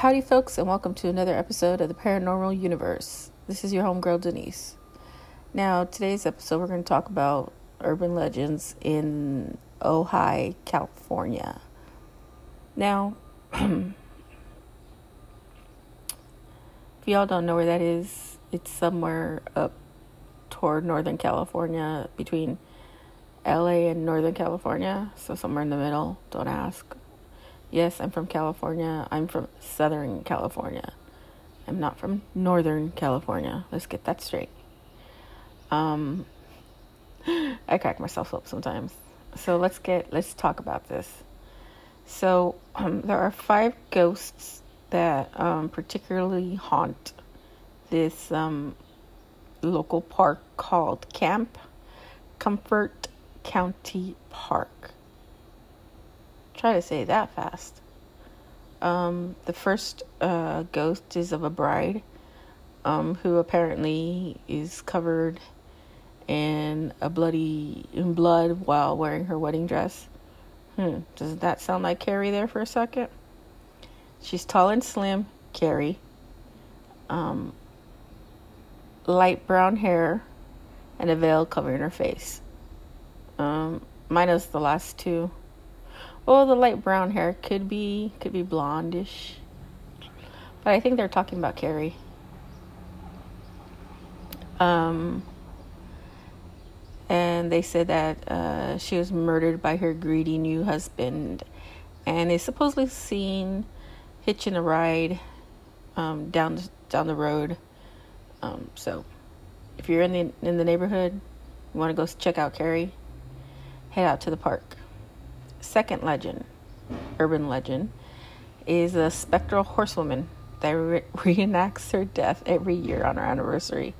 Howdy, folks, and welcome to another episode of the Paranormal Universe. This is your homegirl, Denise. Now, today's episode, we're going to talk about urban legends in Ojai, California. Now, if y'all don't know where that is, it's somewhere up toward Northern California, between LA and Northern California, so somewhere in the middle. Don't ask. Yes, I'm from California. I'm from Southern California. I'm not from Northern California. Let's get that straight. Um, I crack myself up sometimes. So let's get let's talk about this. So um, there are five ghosts that um, particularly haunt this um, local park called Camp Comfort County Park. Try to say that fast. Um, the first uh, ghost is of a bride um, who apparently is covered in a bloody in blood while wearing her wedding dress. Hmm, does that sound like Carrie there for a second? She's tall and slim, Carrie. Um, light brown hair and a veil covering her face. Um, minus the last two. Well, the light brown hair could be could be blondish, but I think they're talking about Carrie. Um, and they said that uh, she was murdered by her greedy new husband, and they supposedly seen hitching a ride um, down down the road. Um, so, if you're in the in the neighborhood, you want to go check out Carrie, head out to the park. Second legend, urban legend, is a spectral horsewoman that re- reenacts her death every year on her anniversary.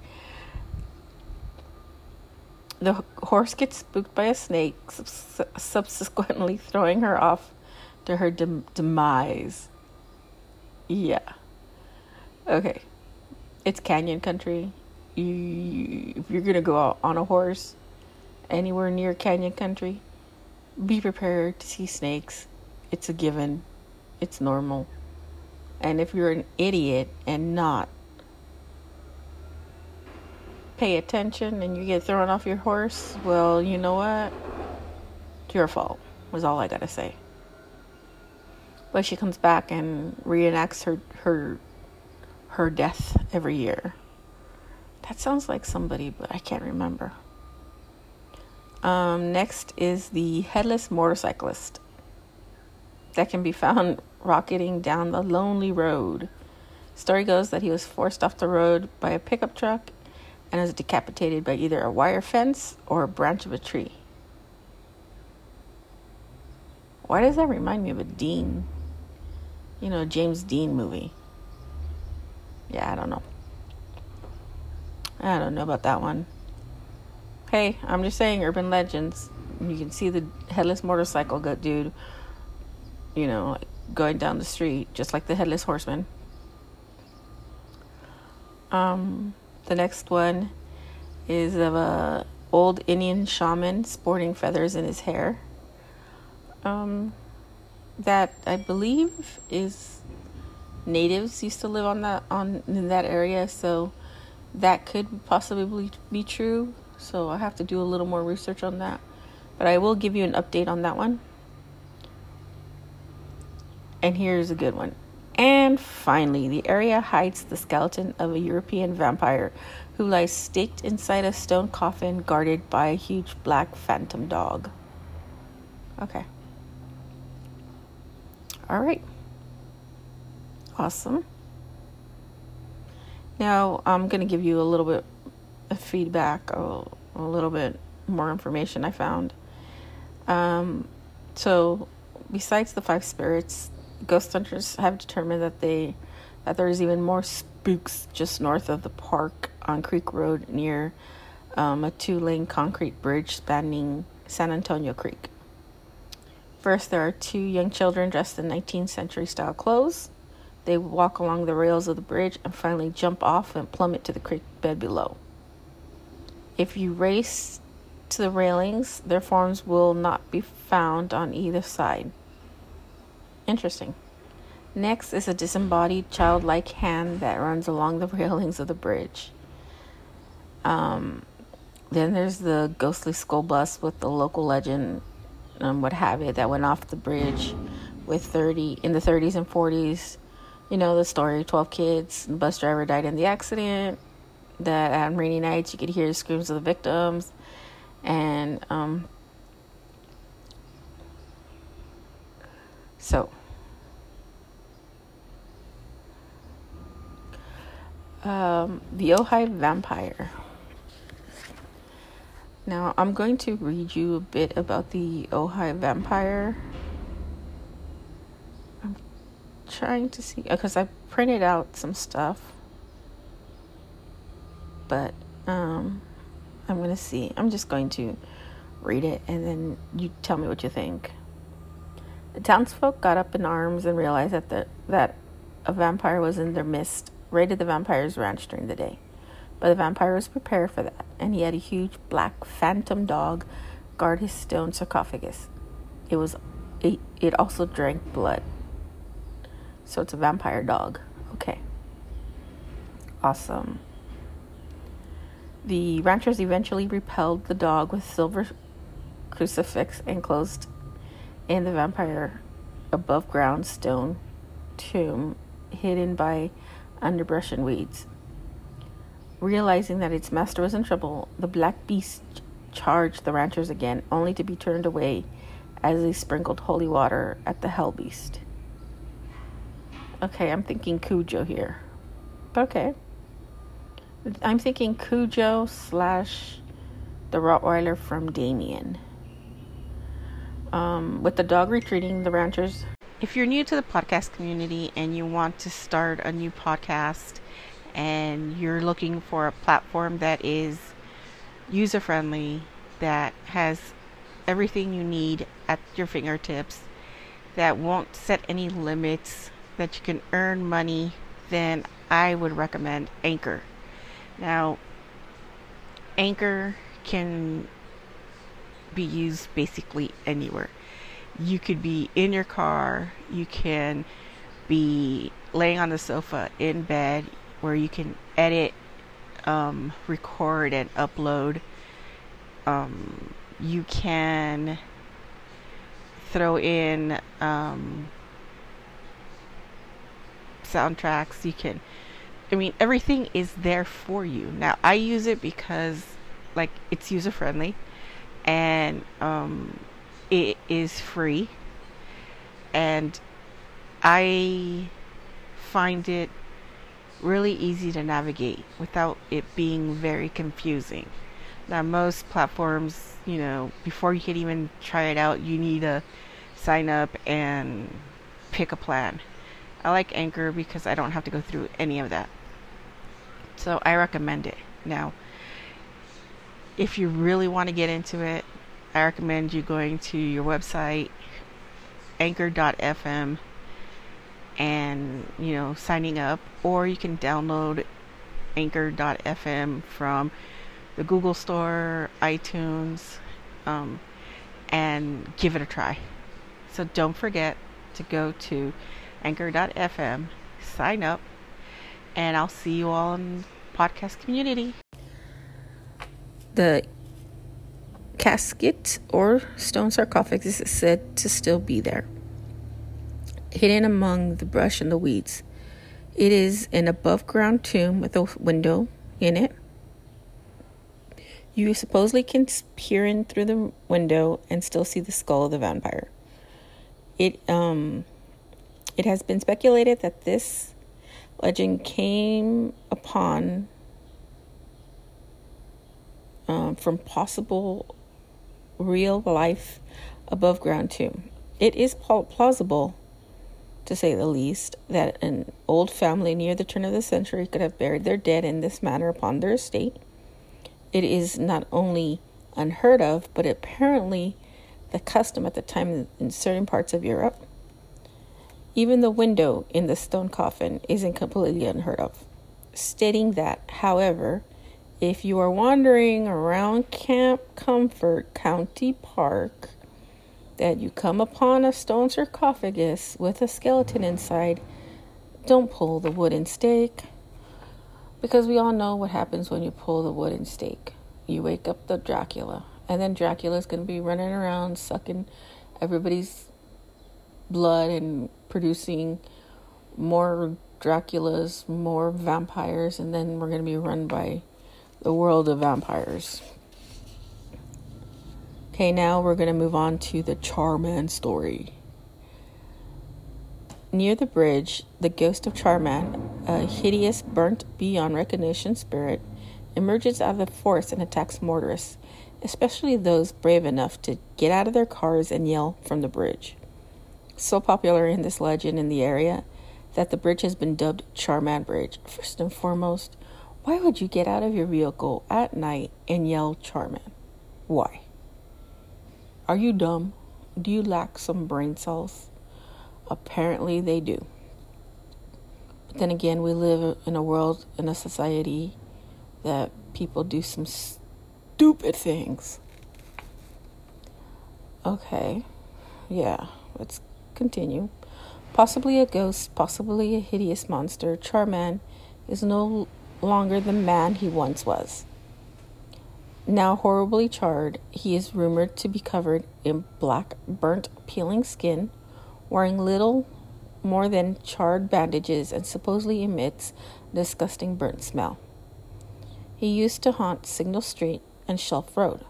The horse gets spooked by a snake, subsequently throwing her off to her dem- demise. Yeah. Okay. It's canyon country. You, if you're gonna go out on a horse anywhere near canyon country, be prepared to see snakes. It's a given, it's normal. And if you're an idiot and not pay attention and you get thrown off your horse, well, you know what? It's your fault, was all I gotta say. But she comes back and reenacts her her her death every year. That sounds like somebody, but I can't remember. Um, next is the headless motorcyclist that can be found rocketing down the lonely road. Story goes that he was forced off the road by a pickup truck and was decapitated by either a wire fence or a branch of a tree. Why does that remind me of a Dean? You know, James Dean movie. Yeah, I don't know. I don't know about that one. Hey, I'm just saying urban legends. You can see the headless motorcycle dude, you know, going down the street, just like the headless horseman. Um, the next one is of a old Indian shaman sporting feathers in his hair. Um, that I believe is natives used to live on that on in that area, so that could possibly be true. So I have to do a little more research on that. But I will give you an update on that one. And here's a good one. And finally, the area hides the skeleton of a European vampire who lies staked inside a stone coffin guarded by a huge black phantom dog. Okay. All right. Awesome. Now, I'm going to give you a little bit feedback, a, a little bit more information I found. Um, so, besides the five spirits, ghost hunters have determined that they that there's even more spooks just north of the park on Creek Road near um, a two-lane concrete bridge spanning San Antonio Creek. First, there are two young children dressed in 19th century style clothes. They walk along the rails of the bridge and finally jump off and plummet to the creek bed below. If you race to the railings, their forms will not be found on either side. Interesting. Next is a disembodied childlike hand that runs along the railings of the bridge. Um, then there's the ghostly school bus with the local legend, um, what have it, that went off the bridge with 30 in the 30s and 40s. You know the story: 12 kids, the bus driver died in the accident. That on rainy nights you could hear the screams of the victims, and um, so um, the Ojai Vampire. Now, I'm going to read you a bit about the Ojai Vampire. I'm trying to see, because I printed out some stuff. But, um, I'm going to see. I'm just going to read it and then you tell me what you think. The townsfolk got up in arms and realized that, the, that a vampire was in their midst raided the vampire's ranch during the day. But the vampire was prepared for that, and he had a huge black phantom dog guard his stone sarcophagus. It was it, it also drank blood. So it's a vampire dog. Okay. Awesome. The ranchers eventually repelled the dog with silver crucifix enclosed in the vampire above ground stone tomb hidden by underbrush and weeds. Realizing that its master was in trouble, the black beast charged the ranchers again, only to be turned away as they sprinkled holy water at the hell beast. Okay, I'm thinking Cujo here. Okay. I'm thinking Cujo slash the Rottweiler from Damien. Um, with the dog retreating, the ranchers if you're new to the podcast community and you want to start a new podcast and you're looking for a platform that is user friendly, that has everything you need at your fingertips, that won't set any limits, that you can earn money, then I would recommend Anchor. Now, Anchor can be used basically anywhere you could be in your car, you can be laying on the sofa in bed where you can edit, um, record, and upload. Um, you can throw in um, soundtracks. You can, I mean, everything is there for you. Now, I use it because, like, it's user friendly and um, it is free and I find it really easy to navigate without it being very confusing. Now, most platforms, you know, before you can even try it out, you need to sign up and pick a plan. I like Anchor because I don't have to go through any of that. So I recommend it. Now, if you really want to get into it, I recommend you going to your website, anchor.fm, and you know signing up, or you can download anchor.fm from the Google Store, iTunes, um, and give it a try. So don't forget to go to anchor.fm, sign up, and I'll see you all in podcast community. The casket or stone sarcophagus is said to still be there, hidden among the brush and the weeds. It is an above ground tomb with a window in it. You supposedly can peer in through the window and still see the skull of the vampire. It um it has been speculated that this legend came upon um, from possible real life above ground tomb. It is plausible, to say the least, that an old family near the turn of the century could have buried their dead in this manner upon their estate. It is not only unheard of, but apparently the custom at the time in certain parts of Europe. Even the window in the stone coffin isn't completely unheard of, stating that, however, if you are wandering around Camp Comfort County Park, that you come upon a stone sarcophagus with a skeleton inside, don't pull the wooden stake. Because we all know what happens when you pull the wooden stake. You wake up the Dracula, and then Dracula's going to be running around sucking everybody's blood and producing more Draculas, more vampires, and then we're going to be run by the world of vampires. Okay, now we're going to move on to the Charman story. Near the bridge, the ghost of Charman, a hideous, burnt beyond recognition spirit, emerges out of the forest and attacks motorists, especially those brave enough to get out of their cars and yell from the bridge. So popular in this legend in the area that the bridge has been dubbed Charman Bridge. First and foremost, why would you get out of your vehicle at night and yell Charman? Why? Are you dumb? Do you lack some brain cells? Apparently, they do. But then again, we live in a world, in a society that people do some stupid things. Okay, yeah, let's continue. Possibly a ghost, possibly a hideous monster, Charman is no longer the man he once was. Now horribly charred, he is rumored to be covered in black, burnt, peeling skin, wearing little more than charred bandages, and supposedly emits a disgusting burnt smell. He used to haunt Signal Street and Shelf Road,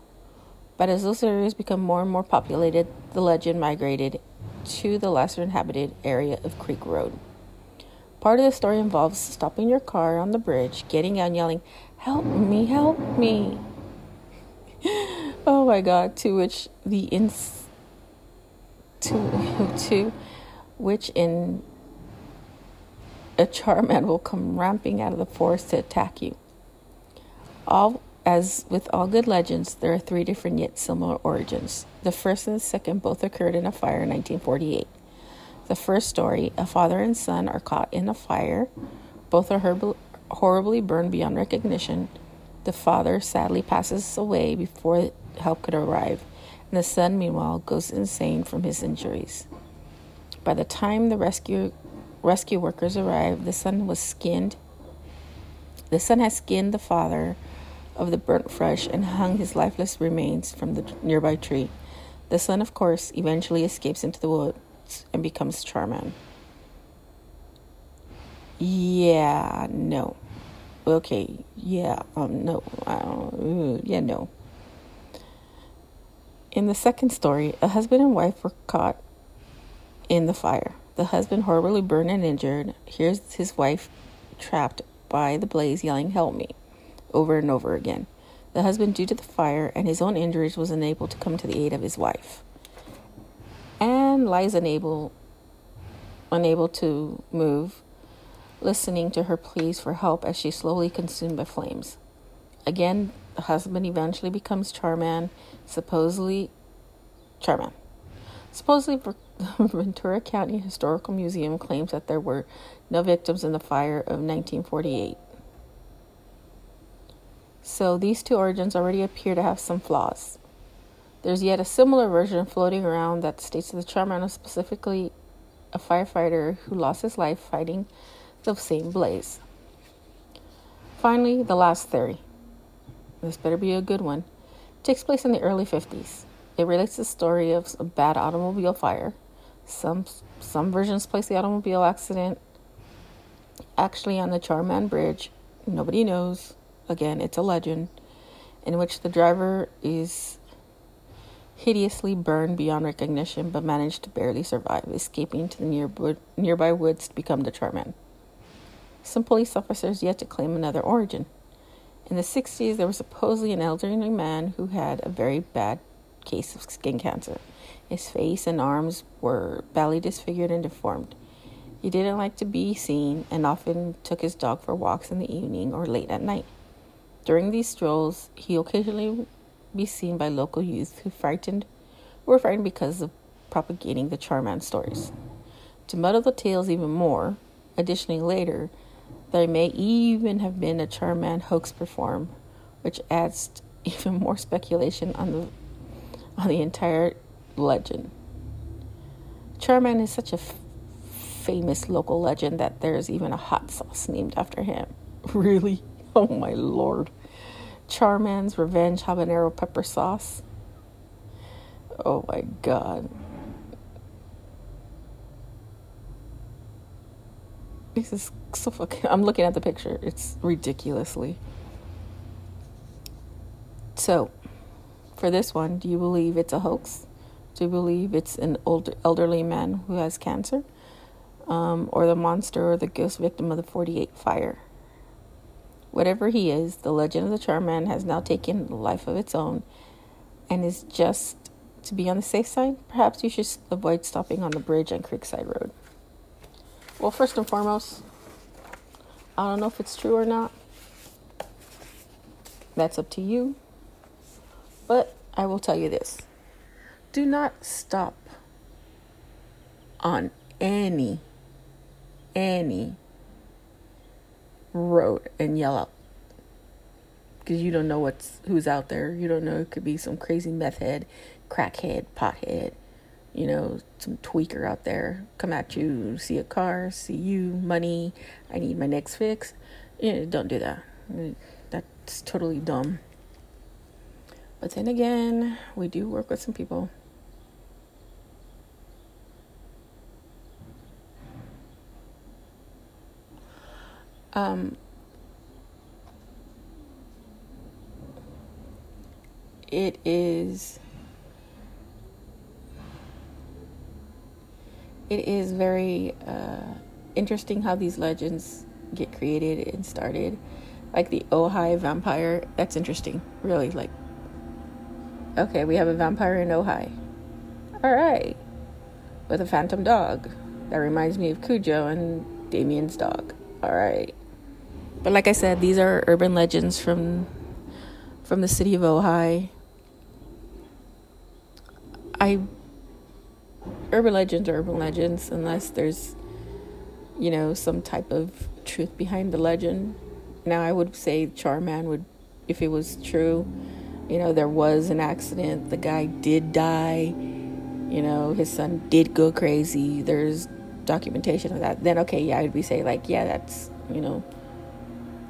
but as those areas become more and more populated, the legend migrated to the lesser inhabited area of Creek Road. Part of the story involves stopping your car on the bridge, getting out and yelling, Help me, help me. oh my god, to which the ins to to which in a charman will come ramping out of the forest to attack you. All as with all good legends, there are three different yet similar origins. The first and the second both occurred in a fire in 1948. The first story, a father and son are caught in a fire. Both are horribly burned beyond recognition. The father sadly passes away before help could arrive, and the son, meanwhile, goes insane from his injuries. By the time the rescue rescue workers arrive, the son was skinned. The son has skinned the father of the burnt flesh and hung his lifeless remains from the nearby tree. The son, of course, eventually escapes into the woods and becomes Charman. Yeah, no. Okay, yeah, um, no. Uh, yeah, no. In the second story, a husband and wife were caught in the fire. The husband, horribly burned and injured, hears his wife trapped by the blaze yelling, Help me over and over again. The husband, due to the fire and his own injuries, was unable to come to the aid of his wife. and lies unable, unable to move, listening to her pleas for help as she's slowly consumed by flames. Again, the husband eventually becomes Charman, supposedly Charman. Supposedly, Ventura County Historical Museum claims that there were no victims in the fire of 1948. So these two origins already appear to have some flaws. There's yet a similar version floating around that states the Charman was specifically a firefighter who lost his life fighting the same blaze. Finally, the last theory. This better be a good one. It takes place in the early 50s. It relates the story of a bad automobile fire. Some some versions place the automobile accident actually on the Charman Bridge. Nobody knows again, it's a legend, in which the driver is hideously burned beyond recognition but managed to barely survive, escaping to the near nearby woods to become the Charman. Some police officers yet to claim another origin. In the 60s, there was supposedly an elderly man who had a very bad case of skin cancer. His face and arms were badly disfigured and deformed. He didn't like to be seen and often took his dog for walks in the evening or late at night. During these strolls, he occasionally be seen by local youth who frightened were frightened because of propagating the Charman stories. To muddle the tales even more, additionally later, there may even have been a Charman hoax performed, which adds even more speculation on the on the entire legend. Charman is such a f- famous local legend that there's even a hot sauce named after him. Really? Oh my lord. Charman's Revenge Habanero Pepper Sauce. Oh my god. This is so fucking. I'm looking at the picture. It's ridiculously. So, for this one, do you believe it's a hoax? Do you believe it's an old elderly man who has cancer? Um, or the monster or the ghost victim of the 48 fire? Whatever he is, the legend of the Charman has now taken a life of its own and is just to be on the safe side. Perhaps you should avoid stopping on the bridge on Creekside Road. Well, first and foremost, I don't know if it's true or not. That's up to you. But I will tell you this do not stop on any, any road and yell out because you don't know what's who's out there. You don't know it could be some crazy meth head, crackhead, pothead, you know, some tweaker out there come at you, see a car, see you, money, I need my next fix. You know, don't do that. That's totally dumb. But then again, we do work with some people. Um, it is it is very uh, interesting how these legends get created and started. Like the Ojai vampire, that's interesting. Really, like, okay, we have a vampire in Ojai. All right, with a phantom dog. That reminds me of Cujo and Damien's dog. All right, but like I said, these are urban legends from from the city of Ojai. I urban legends are urban legends unless there's you know some type of truth behind the legend now i would say charman would if it was true you know there was an accident the guy did die you know his son did go crazy there's documentation of that then okay yeah i'd be saying like yeah that's you know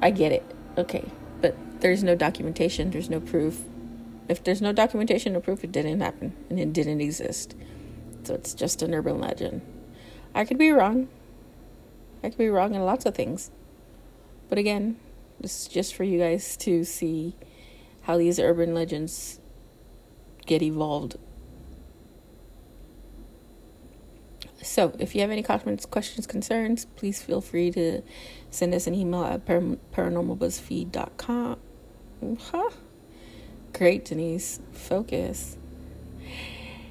i get it okay but there's no documentation there's no proof if there's no documentation or proof it didn't happen and it didn't exist so it's just an urban legend. I could be wrong. I could be wrong in lots of things. But again, this is just for you guys to see how these urban legends get evolved. So, if you have any comments, questions, concerns, please feel free to send us an email at paranormalbuzzfeed.com. Huh? Great, Denise. Focus.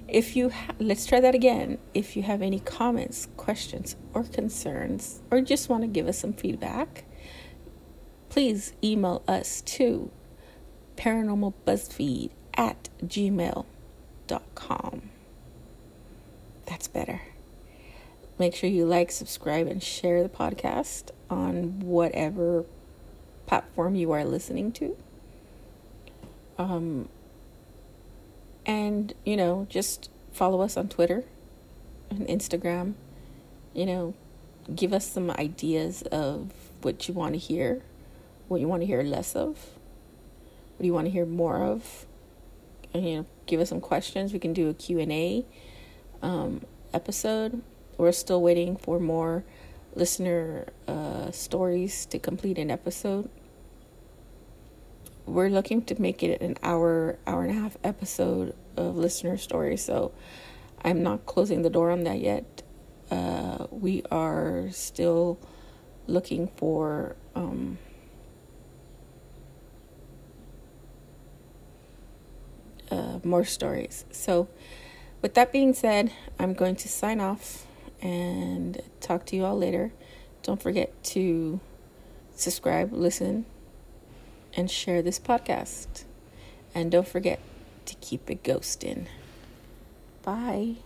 If you ha- let's try that again. If you have any comments, questions, or concerns, or just want to give us some feedback, please email us to paranormalbuzzfeed at gmail.com. That's better. Make sure you like, subscribe, and share the podcast on whatever platform you are listening to. Um, and, you know, just follow us on Twitter and Instagram. You know, give us some ideas of what you want to hear, what you want to hear less of, what you want to hear more of. And, you know, give us some questions. We can do a Q&A um, episode. We're still waiting for more listener uh, stories to complete an episode we're looking to make it an hour, hour and a half episode of listener stories. So I'm not closing the door on that yet. Uh, we are still looking for um, uh, more stories. So, with that being said, I'm going to sign off and talk to you all later. Don't forget to subscribe, listen, and share this podcast. And don't forget to keep it ghosting. Bye.